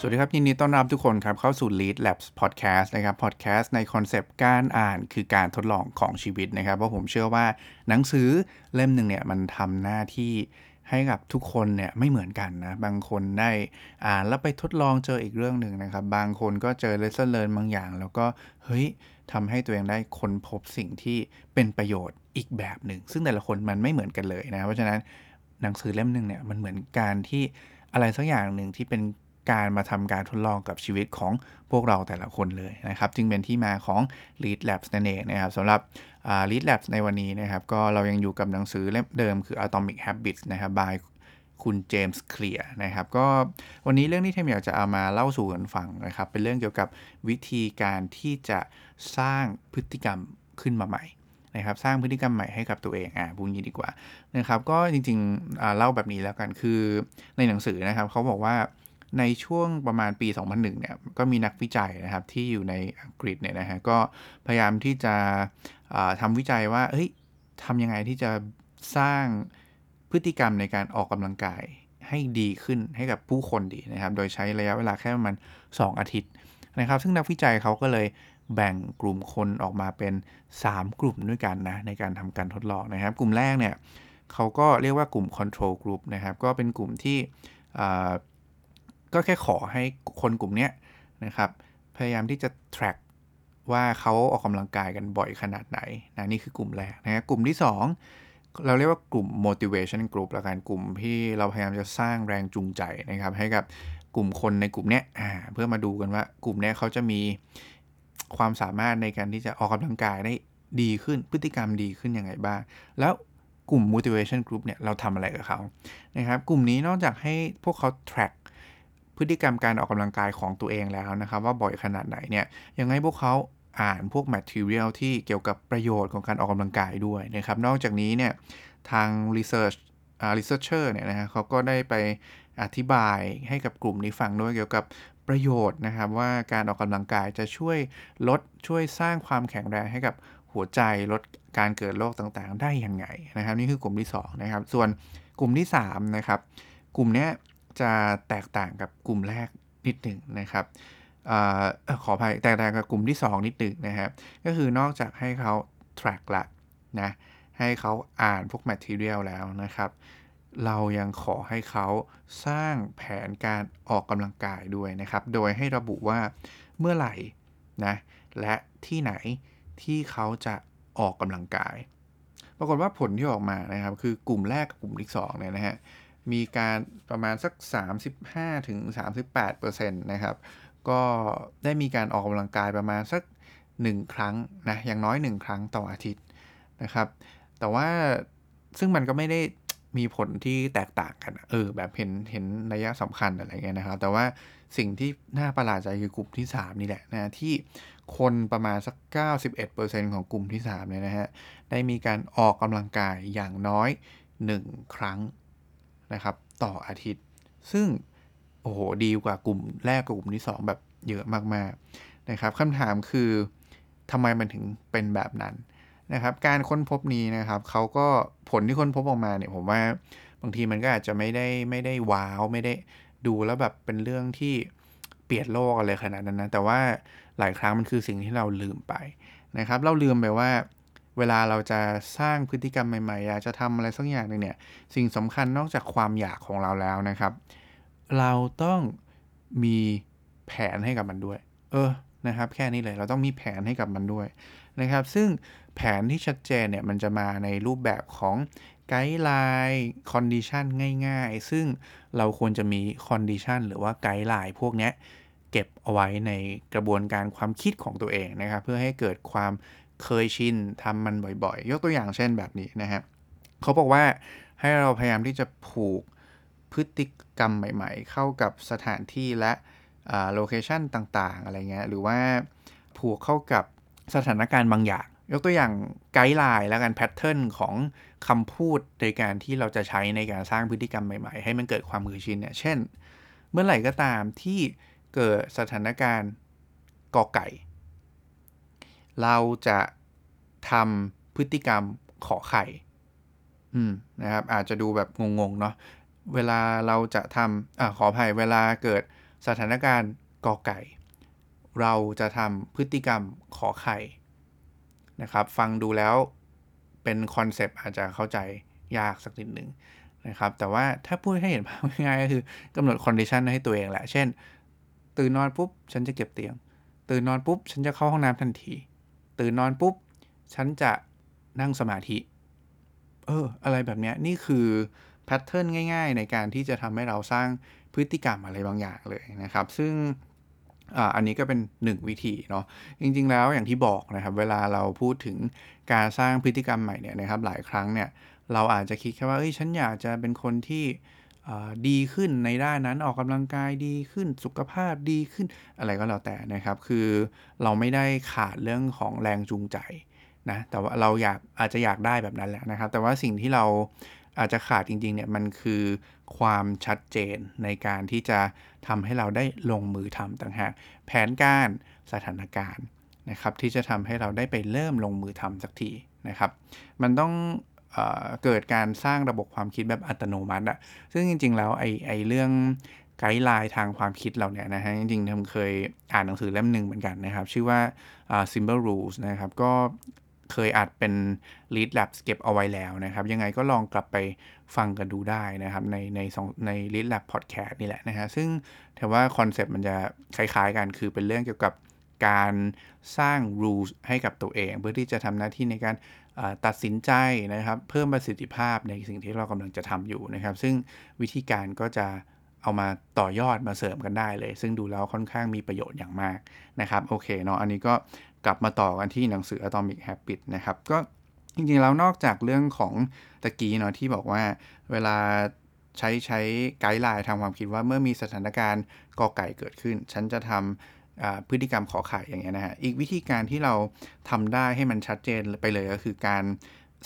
สวัสดีครับ ยินดีต้อนรับทุกคนครับ เข้าสู่ Read Labs Podcast นะครับ Podcast ใน concept การอ่านคือการทดลองของชีวิตนะครับ เพราะผมเชื่อว่าหนังสือเล่มหนึ่งเนี่ย มันทำหน้าที่ให้กับทุกคนเนี่ยไม่เหมือนกันนะ บางคนได้อ่านแล้วไปทดลองเจออีกเรื่องหนึ่งนะครับ บางคนก็เจอ lesson learn บางอย่าง แล้วก็เฮ้ยทำให้ตัวเองได้ค้นพบสิ่งที่เป็นประโยชน์อีกแบบหนึ่ง ซึ่งแต่ละคนมันไม่เหมือนกันเลยนะ เพราะฉะนั้นหนังสือเล่มหนึ่งเนี่ยมันเหมือนการที่อะไรสักอย่างหนึ่งที่เป็น การมาทำการทดลองกับชีวิตของพวกเราแต่ละคนเลยนะครับ จึงเป็นที่มาของ Lead Labs นั่นเองนะครับสำหรับ Lead Labs ในวันนี้นะครับ ก็เรายังอยู่กับหนังสือเล่มเดิมคือ Atomic Habits นะครับ by คุณเจมส์เคลียร์นะครับ ก็วันนี้เรื่องที่เทมอยากจะเอามาเล่าสู่กันฟังนะครับ เป็นเรื่องเกี่ยวกับวิธีการที่จะสร้างพฤติกรรมขึ้นมาใหม่นะครับ สร้างพฤติกรรมใหม่ให้กับตัวเองอ่าพูดงี้ดีกว่านะครับ ก็จริงๆเล่าแบบนี้แล้วกันคือในหนังสือนะครับเขาบอกว่า ในช่วงประมาณปี 2001 เนี่ยก็มีนักวิจัยนะครับที่อยู่ในอังกฤษเนี่ยนะฮะก็พยายามที่จะทำวิจัยว่าเฮ้ยทำยังไงที่จะสร้างพฤติกรรมในการออกกำลังกายให้ดีขึ้นให้กับผู้คนดีนะครับ โดยใช้ระยะเวลาแค่ประมาณ 2 อาทิตย์นะครับ ซึ่งนักวิจัยเขาก็เลยแบ่งกลุ่มคนออกมาเป็น 3 กลุ่มด้วยกันนะในการทำการทดลองนะครับ กลุ่มแรกเนี่ยเขาก็เรียกว่ากลุ่ม control group นะครับ ก็เป็นกลุ่มที่ ก็แค่ขอให้คนกลุ่มนี้นะครับ พยายามที่จะ track ว่าเขาออกกำลังกายกันบ่อยขนาดไหนนะนี่คือกลุ่มแรกนะกลุ่มที่ 2 เราเรียกว่ากลุ่ม motivation group ละกันกลุ่มที่เราพยายามจะสร้างแรงจูงใจนะครับ ให้กับกลุ่มคนในกลุ่มนี้เพื่อมาดูกันว่ากลุ่มนี้เขาจะมีความสามารถในการที่จะออกกำลังกายได้ดีขึ้นพฤติกรรมดีขึ้นยังไงบ้าง แล้วกลุ่ม motivation group เนี่ยเราทำอะไรกับเขานะครับ กลุ่มนี้นอกจากให้พวกเขา track พฤติกรรมการออกกำลังกายของตัวเองแล้วนะครับ ว่าบ่อยขนาดไหนเนี่ยยังไงพวกเขาอ่านพวก material ที่เกี่ยวกับประโยชน์ของการออกกำลังกายด้วยนะครับ นอกจากนี้เนี่ยทาง research อ่า researcher เนี่ยนะฮะเขาก็ได้ไปอธิบายให้กับกลุ่มนี้ฟังด้วยเกี่ยวกับประโยชน์นะครับว่าการออกกำลังกายจะช่วยลดช่วยสร้างความแข็งแรงให้กับหัวใจลดการเกิดโรคต่างๆ ได้ยังไงนะครับ นี่คือกลุ่มที่2นะครับส่วนกลุ่มที่3นะครับกลุ่มนี้ จะแตกต่างกับกลุ่มแรกนิดหนึ่งนะครับอขออภัยแตกต่างกับกลุ่มที่ 2 นิดหนึ่งนะครับก็คือนอกจากให้เขา track ละนะให้เขาอ่านพวก material แล้วนะครับ เรายังขอให้เขาสร้างแผนการออกกำลังกายด้วยนะครับ โดยให้ระบุว่าเมื่อไหร่นะและที่ไหนที่เขาจะออกกำลังกาย ปรากฏว่าผลที่ออกมานะครับ คือกลุ่มแรกกับกลุ่มที่2เนี่ยนะฮะ มีการประมาณสัก 35-38%ถึงนะครับ ก็ได้มีการออกกำลังกายประมาณสัก 1 ครั้งนะอย่างน้อย 1 ครั้งต่ออาทิตย์นะครับ แต่ว่าซึ่งมันก็ไม่ได้มีผลที่แตกต่างกัน เออ แบบเห็นเห็นระยะสำคัญอะไรเงี้ยนะครับ แต่ว่าสิ่งที่น่าประหลาดใจคือกลุ่มที่ 3 นี่แหละนะที่คนประมาณสัก 91%ของกลุ่มที่3เนี่ยนะฮะได้มีการออกกำลังกายอย่างน้อย 1 ครั้ง นะครับ ต่ออาทิตย์ ซึ่งโอ้โหดีกว่ากลุ่มแรกกับกลุ่มที่ 2 แบบเยอะมากๆนะครับคำถามคือทำไมมันถึงเป็นแบบนั้นนะครับ การค้นพบนี้นะครับเขาก็ผลที่ค้นพบออกมาเนี่ยผมว่าบางทีมันก็อาจจะไม่ได้ไม่ได้ว้าวไม่ได้ดูแล้วแบบเป็นเรื่องที่เปลี่ยนโลกอะไรขนาดนั้นนะแต่ว่าหลายครั้งมันคือสิ่งที่เราลืมไปนะครับ เราลืมไปว่า เวลาเราจะสร้างพฤติกรรมใหม่ๆอยากจะทำอะไรสักอย่างหนึ่งเนี่ย สิ่งสำคัญนอกจากความอยากของเราแล้วนะครับ เราต้องมีแผนให้กับมันด้วย เออนะครับ แค่นี้เลยเราต้องมีแผนให้กับมันด้วยนะครับ ซึ่งแผนที่ชัดเจนเนี่ยมันจะมาในรูปแบบของ guideline condition ง่ายๆ ซึ่งเราควรจะมี condition หรือว่า guideline พวกนี้เก็บเอาไว้ในกระบวนการความคิดของตัวเองนะครับ เพื่อให้เกิดความ เคยชินทำมันบ่อยๆ ยกตัวอย่างเช่นแบบนี้นะครับเขาบอกว่าให้เราพยายามที่จะผูกพฤติกรรมใหม่ ๆ เข้ากับสถานที่และ location ต่างๆ อะไรเงี้ยหรือว่าผูกเข้ากับสถานการณ์บางอย่าง ยกตัวอย่าง guideline แล้วกัน pattern ของคำพูดในการที่เราจะใช้ในการสร้างพฤติกรรมใหม่ๆ ให้มันเกิดความคุ้นชินเนี่ยเช่น เมื่อไหร่ก็ตามที่เกิดสถานการณ์กอไก่ เราจะทำพฤติกรรมขอไข่ อืมนะครับ อาจจะดูแบบงงๆเนาะ เวลาเราจะทำอ่าขออภัยเวลาเกิดสถานการณ์กอไก่ เราจะทำพฤติกรรมขอไข่นะครับ ฟังดูแล้วเป็นคอนเซปต์อาจจะเข้าใจยากสักนิดหนึ่งนะครับ แต่ว่าถ้าพูดให้เห็นภาพง่ายก็คือกำหนด condition ให้ตัวเองแหละ เช่น ตื่นนอนปุ๊บ ฉันจะเก็บเตียง ตื่นนอนปุ๊บ ฉันจะเข้าห้องน้ำทันที ตื่นนอนปุ๊บ ฉันจะนั่งสมาธิ เออ อะไรแบบนี้นี่คือ pattern ง่าย ๆ ในการที่จะทำให้เราสร้างพฤติกรรมอะไรบางอย่างเลยนะครับ ซึ่งอันนี้ก็เป็น 1 วิธีเนาะจริงๆแล้วอย่างที่บอกนะครับ เวลาเราพูดถึงการสร้างพฤติกรรมใหม่เนี่ยนะครับ หลายครั้งเนี่ยเราอาจจะคิดแค่ว่าเอ้ยฉันอยากจะเป็นคนที่ ดีขึ้นในด้านนั้นออกกำลังกายดีขึ้นสุขภาพดีขึ้นอะไรก็แล้วแต่นะครับ คือเราไม่ได้ขาดเรื่องของแรงจูงใจนะแต่ว่าเราอยากอาจจะอยากได้แบบนั้นแหละนะครับ แต่ว่าสิ่งที่เราอาจจะขาดจริงๆเนี่ยมันคือความชัดเจนในการที่จะทำให้เราได้ลงมือทำต่างหากแผนการสถานการณ์นะครับที่จะทำให้เราได้ไปเริ่มลงมือทำสักทีนะครับ มันต้อง เกิดการสร้างระบบความคิดแบบอัตโนมัติอะซึ่งจริง ๆ แล้วไอ้ไอเรื่องไกด์ไลน์ทางความคิดเราเนี่ยนะฮะจริงๆผมเคยอ่านหนังสือเล่มหนึ่งเหมือนกันนะครับ ชื่อว่า Simple Rules นะครับก็เคยอัดเป็น Lead Labs เก็บเอาไว้แล้วนะครับ ยังไงก็ลองกลับไปฟังกันดูได้นะครับ ในในใน Lead Lab Podcast นี่แหละนะฮะซึ่งแต่ว่าคอนเซปต์มันจะคล้ายๆกันคือเป็นเรื่องเกี่ยวกับการสร้าง rules ให้กับตัวเอง เพื่อที่จะทำหน้าที่ในการ ตัดสินใจนะครับเพิ่มประสิทธิภาพในสิ่งที่เรากำลังจะทำอยู่นะครับ ซึ่งวิธีการก็จะเอามาต่อยอดมาเสริมกันได้เลย ซึ่งดูแล้วค่อนข้างมีประโยชน์อย่างมากนะครับโอเคเนาะอันนี้ก็กลับมาต่อกันที่หนังสือ Atomic Habits นะครับ ก็จริงๆแล้วนอกจากเรื่องของตะกี้เนาะที่บอกว่าเวลาใช้ใช้ guideline ทางความคิดว่าเมื่อมีสถานการณ์กอไก่เกิดขึ้น ฉันจะทำ พฤติกรรมขอไข่อย่างเงี้ยนะฮะ อีกวิธีการที่เราทำได้ให้มันชัดเจนไปเลยก็คือการ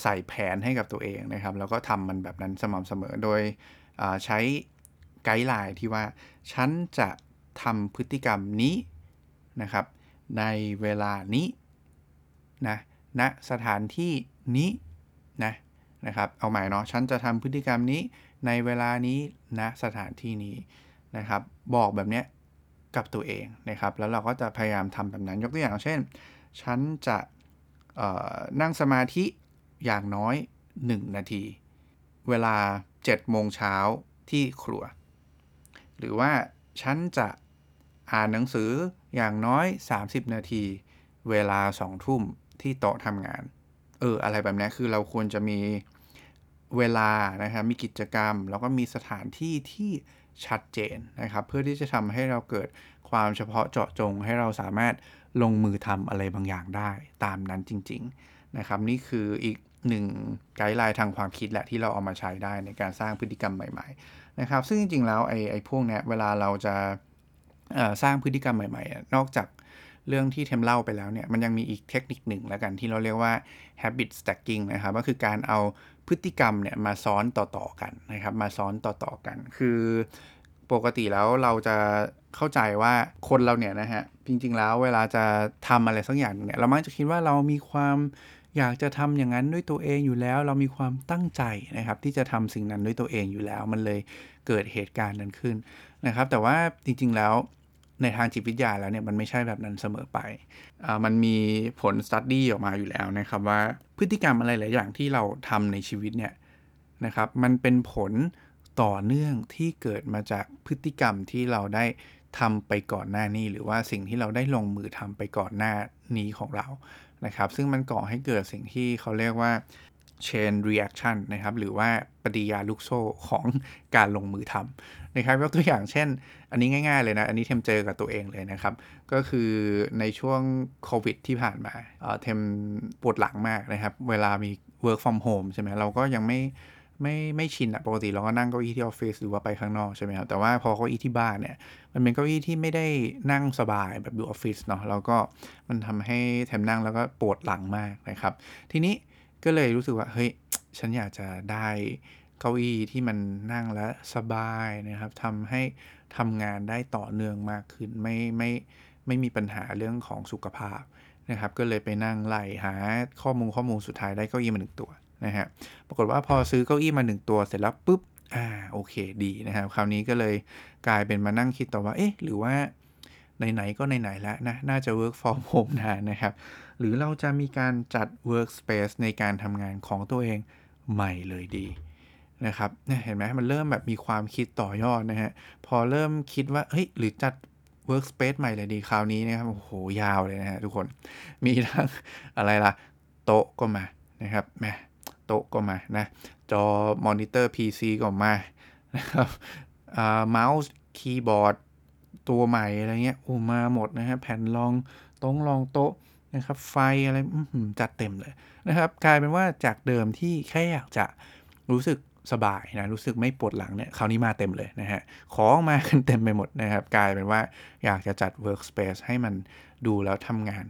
ใส่แผนให้กับตัวเองนะครับ แล้วก็ทำมันแบบนั้นสม่ำเสมอโดยใช้ guideline ที่ว่า ฉันจะทำพฤติกรรมนี้นะครับ ในเวลานี้นะณนะสถานที่นี้นะนะครับ เอาใหม่เนาะฉันจะทำพฤติกรรมนี้ในเวลานี้ณนะสถานที่นี้นะครับ บอกแบบเนี้ย กับตัวเองนะครับ แล้วเราก็จะพยายามทำแบบนั้นยกตัวอย่างเช่น ฉันจะนั่งสมาธิอย่างน้อย 1 นาที เวลา7โมงเช้าที่ครัว หรือว่าฉันจะอ่านหนังสืออย่างน้อย 30 นาที เวลา2ทุ่มที่โต๊ะทำงาน เออ อะไรแบบนี้คือเราควรจะมี เวลานะครับมีกิจกรรม แล้วก็มีสถานที่ที่ชัดเจนนะครับ เพื่อที่จะทำให้เราเกิดความเฉพาะเจาะจง ให้เราสามารถลงมือทำอะไรบางอย่างได้ตามนั้นจริง ๆ นะครับ นี่คืออีกหนึ่งไกด์ไลน์ทางความคิดแหละที่เราเอามาใช้ได้ในการสร้างพฤติกรรมใหม่ๆนะครับ ซึ่งจริงๆแล้วไอ้ไอ้พวกเนี้ยเวลาเราจะสร้างพฤติกรรมใหม่ๆ นอกจาก เรื่องที่เทมเล่าไปแล้วเนี่ยมันยังมีอีกเทคนิคหนึ่งแล้วกันที่เราเรียกว่า habit stacking นะครับก็คือการเอาพฤติกรรมเนี่ยมาซ้อนต่อๆกันนะครับมาซ้อนต่อๆกัน คือปกติแล้วเราจะเข้าใจว่าคนเราเนี่ยนะฮะจริงๆแล้วเวลาจะทำอะไรสักอย่างเนี่ยเรามักจะคิดว่าเรามีความอยากจะทำอย่างนั้นด้วยตัวเองอยู่แล้ว เรามีความตั้งใจนะครับที่จะทำสิ่งนั้นด้วยตัวเองอยู่แล้ว มันเลยเกิดเหตุการณ์นั้นขึ้นนะครับ แต่ว่าจริงๆแล้ว ในทางจิตวิทยาแล้วเนี่ยมันไม่ใช่แบบนั้นเสมอไป มันมีผลสตัดดี้ออกมาอยู่แล้วนะครับว่าพฤติกรรมอะไรหลายอย่างที่เราทำในชีวิตเนี่ยนะครับมันเป็นผลต่อเนื่องที่เกิดมาจากพฤติกรรมที่เราได้ทำไปก่อนหน้านี้ หรือว่าสิ่งที่เราได้ลงมือทำไปก่อนหน้านี้ของเรานะครับ ซึ่งมันก่อให้เกิดสิ่งที่เขาเรียกว่า chain reaction นะครับหรือว่าปฏิยาลูกโซ่ของการลงมือทำนะครับยกตัวอย่างเช่น อันนี้ง่าย ๆเลยนะ อันนี้เทมเจอกับตัวเองเลยนะครับ ก็คือในช่วงโควิดที่ผ่านมาเทมปวดหลังมากนะครับ เวลามี work from home ใช่ไหมเราก็ยังไม่ไม่ไม่ชินอะปกติเราก็นั่งเก้าอี้ที่ออฟฟิศหรือว่าไปข้างนอกใช่ไหมครับ แต่ว่าพอเก้าอี้ที่บ้านเนี่ย มันเป็นเก้าอี้ที่ไม่ได้นั่งสบายแบบอยู่ออฟฟิศเนาะแล้วก็มันทำให้แทมนั่งแล้วก็ปวดหลังมากนะครับ ทีนี้ ก็เลยรู้สึกว่าเฮ้ยฉันอยากจะได้เก้าอี้ที่มันนั่งแล้วสบายนะครับทำให้ทำงานได้ต่อเนื่องมากขึ้นไม่ไม่ไม่มีปัญหาเรื่องของสุขภาพนะครับ ก็เลยไปนั่งไล่หาข้อมูลข้อมูลสุดท้ายได้เก้าอี้มาหนึ่งตัวนะฮะปรากฏว่าพอซื้อเก้าอี้มาหนึ่งตัวเสร็จแล้วปุ๊บอ่าโอเคดีนะครับ คราวนี้ก็เลยกลายเป็นมานั่งคิดต่อว่าเอ๊ะหรือว่า ไหน ๆ ก็ไหน ๆ แล้วนะ น่าจะ work from home นานนะครับ หรือเราจะมีการจัด workspace ในการทำงานของตัวเองใหม่เลยดีนะครับเห็นไหมมันเริ่มแบบมีความคิดต่อยอดนะฮะ พอเริ่มคิดว่า เฮ้ย หรือจัด workspace ใหม่เลยดีคราวนี้นะครับ โอ้โห ยาวเลยนะฮะทุกคน มีทั้งอะไรล่ะ โต๊ะก็มานะครับแม่โต๊ะก็มานะ จอ monitor PC ก็มานะครับเมาส์คีย์บอร์ด ตัวใหม่อะไรเงี้ยโอ้มาหมดนะฮะแผ่นรองตรงรองโต๊ะนะครับ ไฟอะไรจัดเต็มเลยนะครับ กลายเป็นว่าจากเดิมที่แค่อยากจะรู้สึกสบายนะรู้สึกไม่ปวดหลังเนี่ยคราวนี้มาเต็มเลยนะฮะของมากันเต็มไปหมดนะครับ กลายเป็นว่าอยากจะจัด workspace ให้มันดูแล้วทำงาน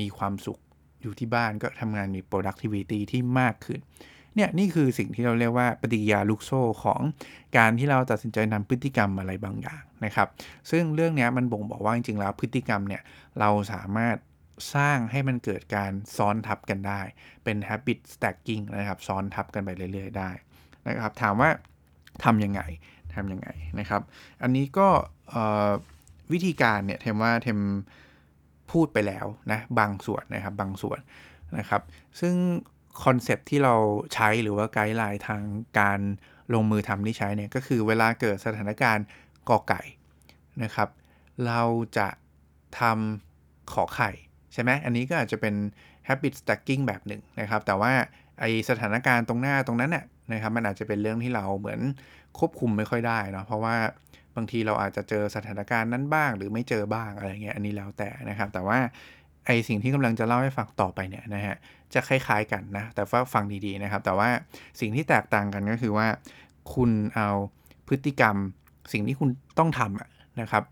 มีความสุขอยู่ที่บ้านก็ทำงานมี productivity ที่มากขึ้น เนี่ยนี่คือสิ่งที่เราเรียกว่าปฏิกิริยาลูกโซ่ของการที่เราตัดสินใจนำพฤติกรรมอะไรบางอย่างนะครับ ซึ่งเรื่องนี้มันบ่งบอกว่าจริงๆแล้วพฤติกรรมเนี่ยเราสามารถสร้างให้มันเกิดการซ้อนทับกันได้ เป็น habit stacking นะครับ ซ้อนทับกันไปเรื่อย ๆ ได้นะครับ ถามว่าทำยังไงทำยังไงนะครับ อันนี้ก็วิธีการเนี่ยเทมว่าเทมพูดไปแล้วนะบางส่วนนะครับบางส่วนนะครับ ซึ่ง concept ที่เราใช้หรือว่า guideline ทางการลงมือทำที่ใช้เนี่ยก็คือเวลาเกิดสถานการณ์กอไก่นะครับ เราจะทำขอไข่ ใช่ไหมอันนี้ก็อาจจะเป็น habit stacking แบบหนึ่งนะครับ แต่ว่าไอ้สถานการณ์ตรงหน้าตรงนั้นเนี่ยนะครับมันอาจจะเป็นเรื่องที่เราเหมือนควบคุมไม่ค่อยได้นะเพราะว่าบางทีเราอาจจะเจอสถานการณ์นั้นบ้าง หรือไม่เจอบ้างอะไรเงี้ยอันนี้แล้วแต่นะครับ แต่ว่าไอสิ่งที่กำลังจะเล่าให้ฟังต่อไปเนี่ยนะฮะ จะคล้ายๆกันนะ แต่ว่าฟังดีๆนะครับ แต่ว่าสิ่งที่แตกต่างกันก็คือว่า คุณเอาพฤติกรรม สิ่งที่คุณต้องทำนะครับ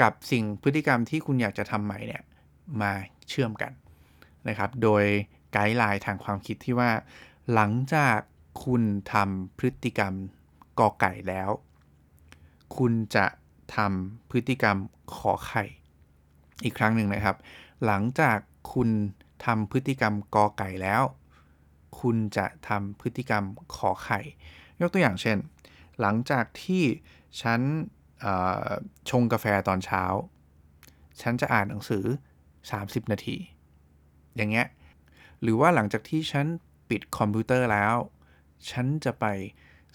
กับสิ่งพฤติกรรมที่คุณอยากจะทำใหม่เนี่ยมาเชื่อมกันนะครับ โดยไกด์ไลน์ทางความคิดที่ว่า หลังจากคุณทำพฤติกรรมกอไก่แล้ว คุณจะทำพฤติกรรมขอไข่ อีกครั้งหนึ่งนะครับ หลังจากคุณ ทำพฤติกรรมกอไก่แล้ว คุณจะทำพฤติกรรมขอไข่ ยกตัวอย่างเช่น หลังจากที่ฉันชงกาแฟตอนเช้า ฉันจะอ่านหนังสือ 30 นาที อย่างเงี้ย หรือว่าหลังจากที่ฉันปิดคอมพิวเตอร์แล้ว ฉันจะไป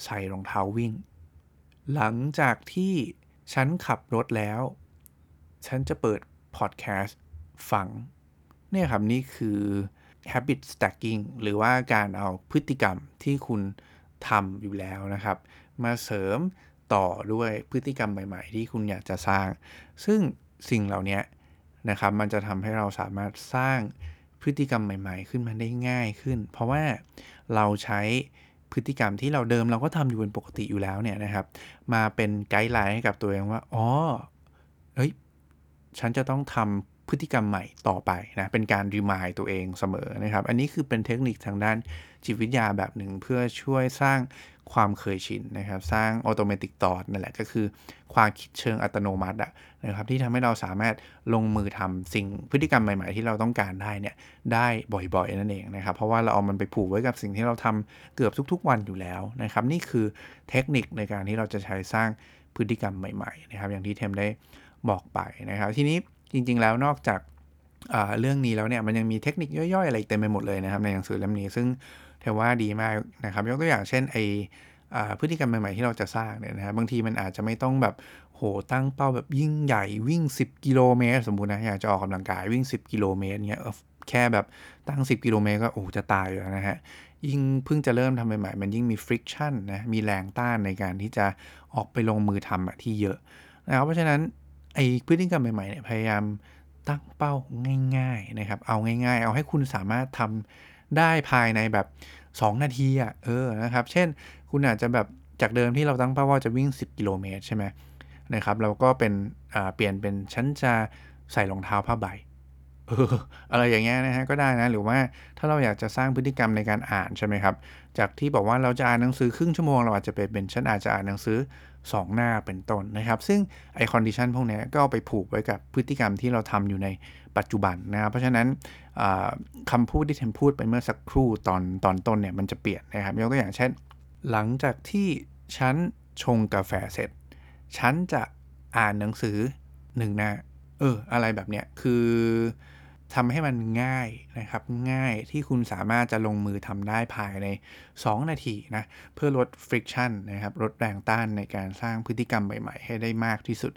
ใส่รองเท้าวิ่ง หลังจากที่ฉันขับรถแล้ว ฉันจะเปิดพอดแคสต์ฟัง เนี่ยครับนี่คือ habit stacking หรือว่าการเอาพฤติกรรมที่คุณทำอยู่แล้วนะครับ มาเสริมต่อด้วยพฤติกรรมใหม่ ๆ ที่คุณอยากจะสร้าง ซึ่งสิ่งเหล่านี้นะครับ มันจะทำให้เราสามารถสร้างพฤติกรรมใหม่ ๆ ขึ้นมาได้ง่ายขึ้น เพราะว่าเราใช้พฤติกรรมที่เราเดิมเราก็ทำอยู่เป็นปกติอยู่แล้วเนี่ยนะครับ มาเป็นไกด์ไลน์ให้กับตัวเองว่า อ๋อ เฮ้ย ฉันจะต้องทำ พฤติกรรมใหม่ต่อไปนะเป็นการรีมายตัวเองเสมอนะครับ อันนี้คือเป็นเทคนิคทางด้านจิตวิทยาแบบหนึ่งเพื่อช่วยสร้างความเคยชินนะครับ สร้าง automatic thought นั่นแหละก็คือความคิดเชิงอัตโนมัติอะนะครับที่ทำให้เราสามารถลงมือทำสิ่งพฤติกรรมใหม่ ๆ ที่เราต้องการได้เนี่ยได้บ่อยๆ นั่นเองนะครับ เพราะว่าเราเอามันไปผูกไว้กับสิ่งที่เราทำเกือบทุกๆวันอยู่แล้วนะครับ นี่คือเทคนิคในการที่เราจะใช้สร้างพฤติกรรมใหม่ๆนะครับอย่างที่เทมได้บอกไปนะครับ ทีนี้ จริง ๆ แล้วนอกจากเรื่องนี้แล้วเนี่ยมันยังมีเทคนิคย่อยๆ อะไรเต็มไปหมดเลยนะครับในหนังสือเล่มนี้ซึ่งเทว่าดีมากนะครับ ยกตัวอย่างเช่นไอพฤติกรรมใหม่ๆที่เราจะสร้างเนี่ยนะฮะบางทีมันอาจจะไม่ต้องแบบโหตั้งเป้าแบบยิ่งใหญ่วิ่ง 10 กิโลเมตร สมมุตินะอยากจะออกกำลังกายวิ่ง 10 กิโลเมตรเงี้ยแค่แบบตั้ง 10 กิโลเมตรก็โอ้จะตายอยู่แล้วนะฮะยิ่งเพิ่งจะเริ่มทำใหม่ๆมันยิ่งมี friction นะมีแรงต้านในการที่จะออกไปลงมือทำที่เยอะนะครับเพราะฉะนั้น ไอ้พฤติกรรมใหม่ๆเนี่ยพยายามตั้งเป้าง่ายๆนะครับ เอาง่าย ๆ เอาให้คุณสามารถทำได้ภายในแบบ 2 นาทีอะเออนะครับ เช่น คุณอาจจะแบบจากเดิมที่เราตั้งเป้าว่าจะวิ่ง 10 กิโลเมตรใช่ไหมนะครับเราก็เป็นเปลี่ยนเป็นฉันจะใส่รองเท้าผ้าใบ เอออะไรอย่างเงี้ยนะฮะก็ได้นะหรือว่าถ้าเราอยากจะสร้างพฤติกรรมในการอ่านใช่ไหมครับ จากที่บอกว่าเราจะอ่านหนังสือครึ่งชั่วโมงเราอาจจะเป็นฉันอาจจะอ่านหนังสือ 2 หน้าเป็นต้นนะครับ ซึ่งไอ้ condition พวกนี้ก็เอาไปผูกไว้กับพฤติกรรมที่เราทำอยู่ในปัจจุบันนะครับ เพราะฉะนั้นคำพูดที่เทมพูดไปเมื่อสักครู่ตอนตอนต้นเนี่ยมันจะเปลี่ยนนะครับยกตัวอย่างเช่น หลังจากที่ฉันชงกาแฟเสร็จ ฉันจะอ่านหนังสือหนึ่งหน้าเอออะไรแบบเนี้ยคือ ทำให้มันง่ายนะครับ ง่ายที่คุณสามารถจะลงมือทำได้ภายใน 2 นาทีนะ เพื่อลด friction นะครับ ลดแรงต้านในการสร้างพฤติกรรมใหม่ๆ ให้ได้มากที่สุด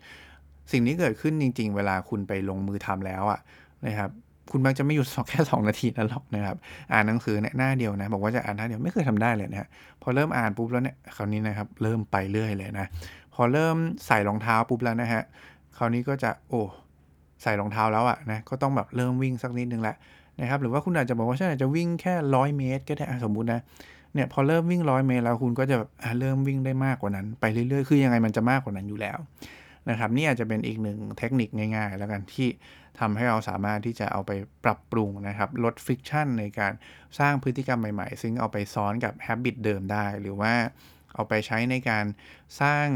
สิ่งนี้เกิดขึ้นจริง ๆ เวลาคุณไปลงมือทำแล้วอะนะครับคุณมักจะไม่หยุดแค่ 2 นาทีนั่นหรอกนะครับ อ่านหนังสือเนี่ยหน้าเดียวนะ บอกว่าจะอ่านหน้าเดียวไม่เคยทำได้เลยนะพอเริ่มอ่านปุ๊บแล้วเนี่ยคราวนี้นะครับ เริ่มไปเรื่อยเลยนะ พอเริ่มใส่รองเท้าปุ๊บแล้วนะฮะคราวนี้ก็จะโอ้ ใส่รองเท้าแล้วอะนะก็ต้องแบบเริ่มวิ่งสักนิดนึงแหละนะครับหรือว่าคุณอาจจะบอกว่าฉันอาจจะวิ่งแค่ร้อยเมตร ก็ได้สมมุตินะเนี่ยพอเริ่มวิ่งร้อยเมตรแล้วคุณก็จะแบบเริ่มวิ่งได้มากกว่านั้น ไปเรื่อยๆ คือยังไงมันจะมากกว่านั้นอยู่แล้วนะครับนี่อาจจะเป็นอีกหนึ่งเทคนิคง่ายๆ แล้วกันที่ทำให้เราสามารถที่จะเอาไปปรับปรุงนะครับลดฟ i กชันในการสร้างพฤติกรรมใหม่ๆ ซึ่งเอาไปซ้อนกับ habit เดิมได้ หรือว่าเอาไปใช้ในการสร้าง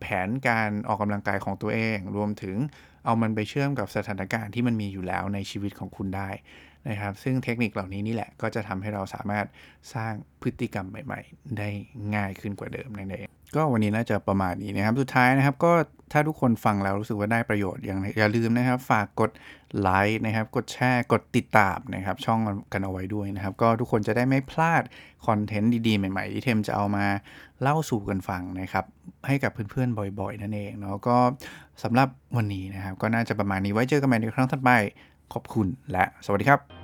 แผนการออกกำลังกายของตัวเอง รวมถึง เอามันไปเชื่อมกับสถานการณ์ที่มันมีอยู่แล้วในชีวิตของคุณได้ นะครับ ซึ่งเทคนิคเหล่านี้นี่แหละก็จะทำให้เราสามารถสร้างพฤติกรรมใหม่ ๆ ได้ง่ายขึ้นกว่าเดิมนั่นเองก็วันนี้น่าจะประมาณนี้นะครับ สุดท้ายนะครับก็ถ้าทุกคนฟังแล้วรู้สึกว่าได้ประโยชน์อย่างอย่าลืมนะครับ ฝากกดไลค์นะครับ กดแชร์ กดติดตามนะครับ ช่องกันเอาไว้ด้วยนะครับ ก็ทุกคนจะได้ไม่พลาดคอนเทนต์ดีๆ ใหม่ ๆ ที่เทมจะเอามาเล่าสู่กันฟังนะครับ ให้กับเพื่อนๆบ่อย ๆ นั่นเองเนาะก็สำหรับวันนี้นะครับ ก็น่าจะประมาณนี้ไว้เจอกันใหม่ในครั้งถัดไป ขอบคุณและสวัสดีครับ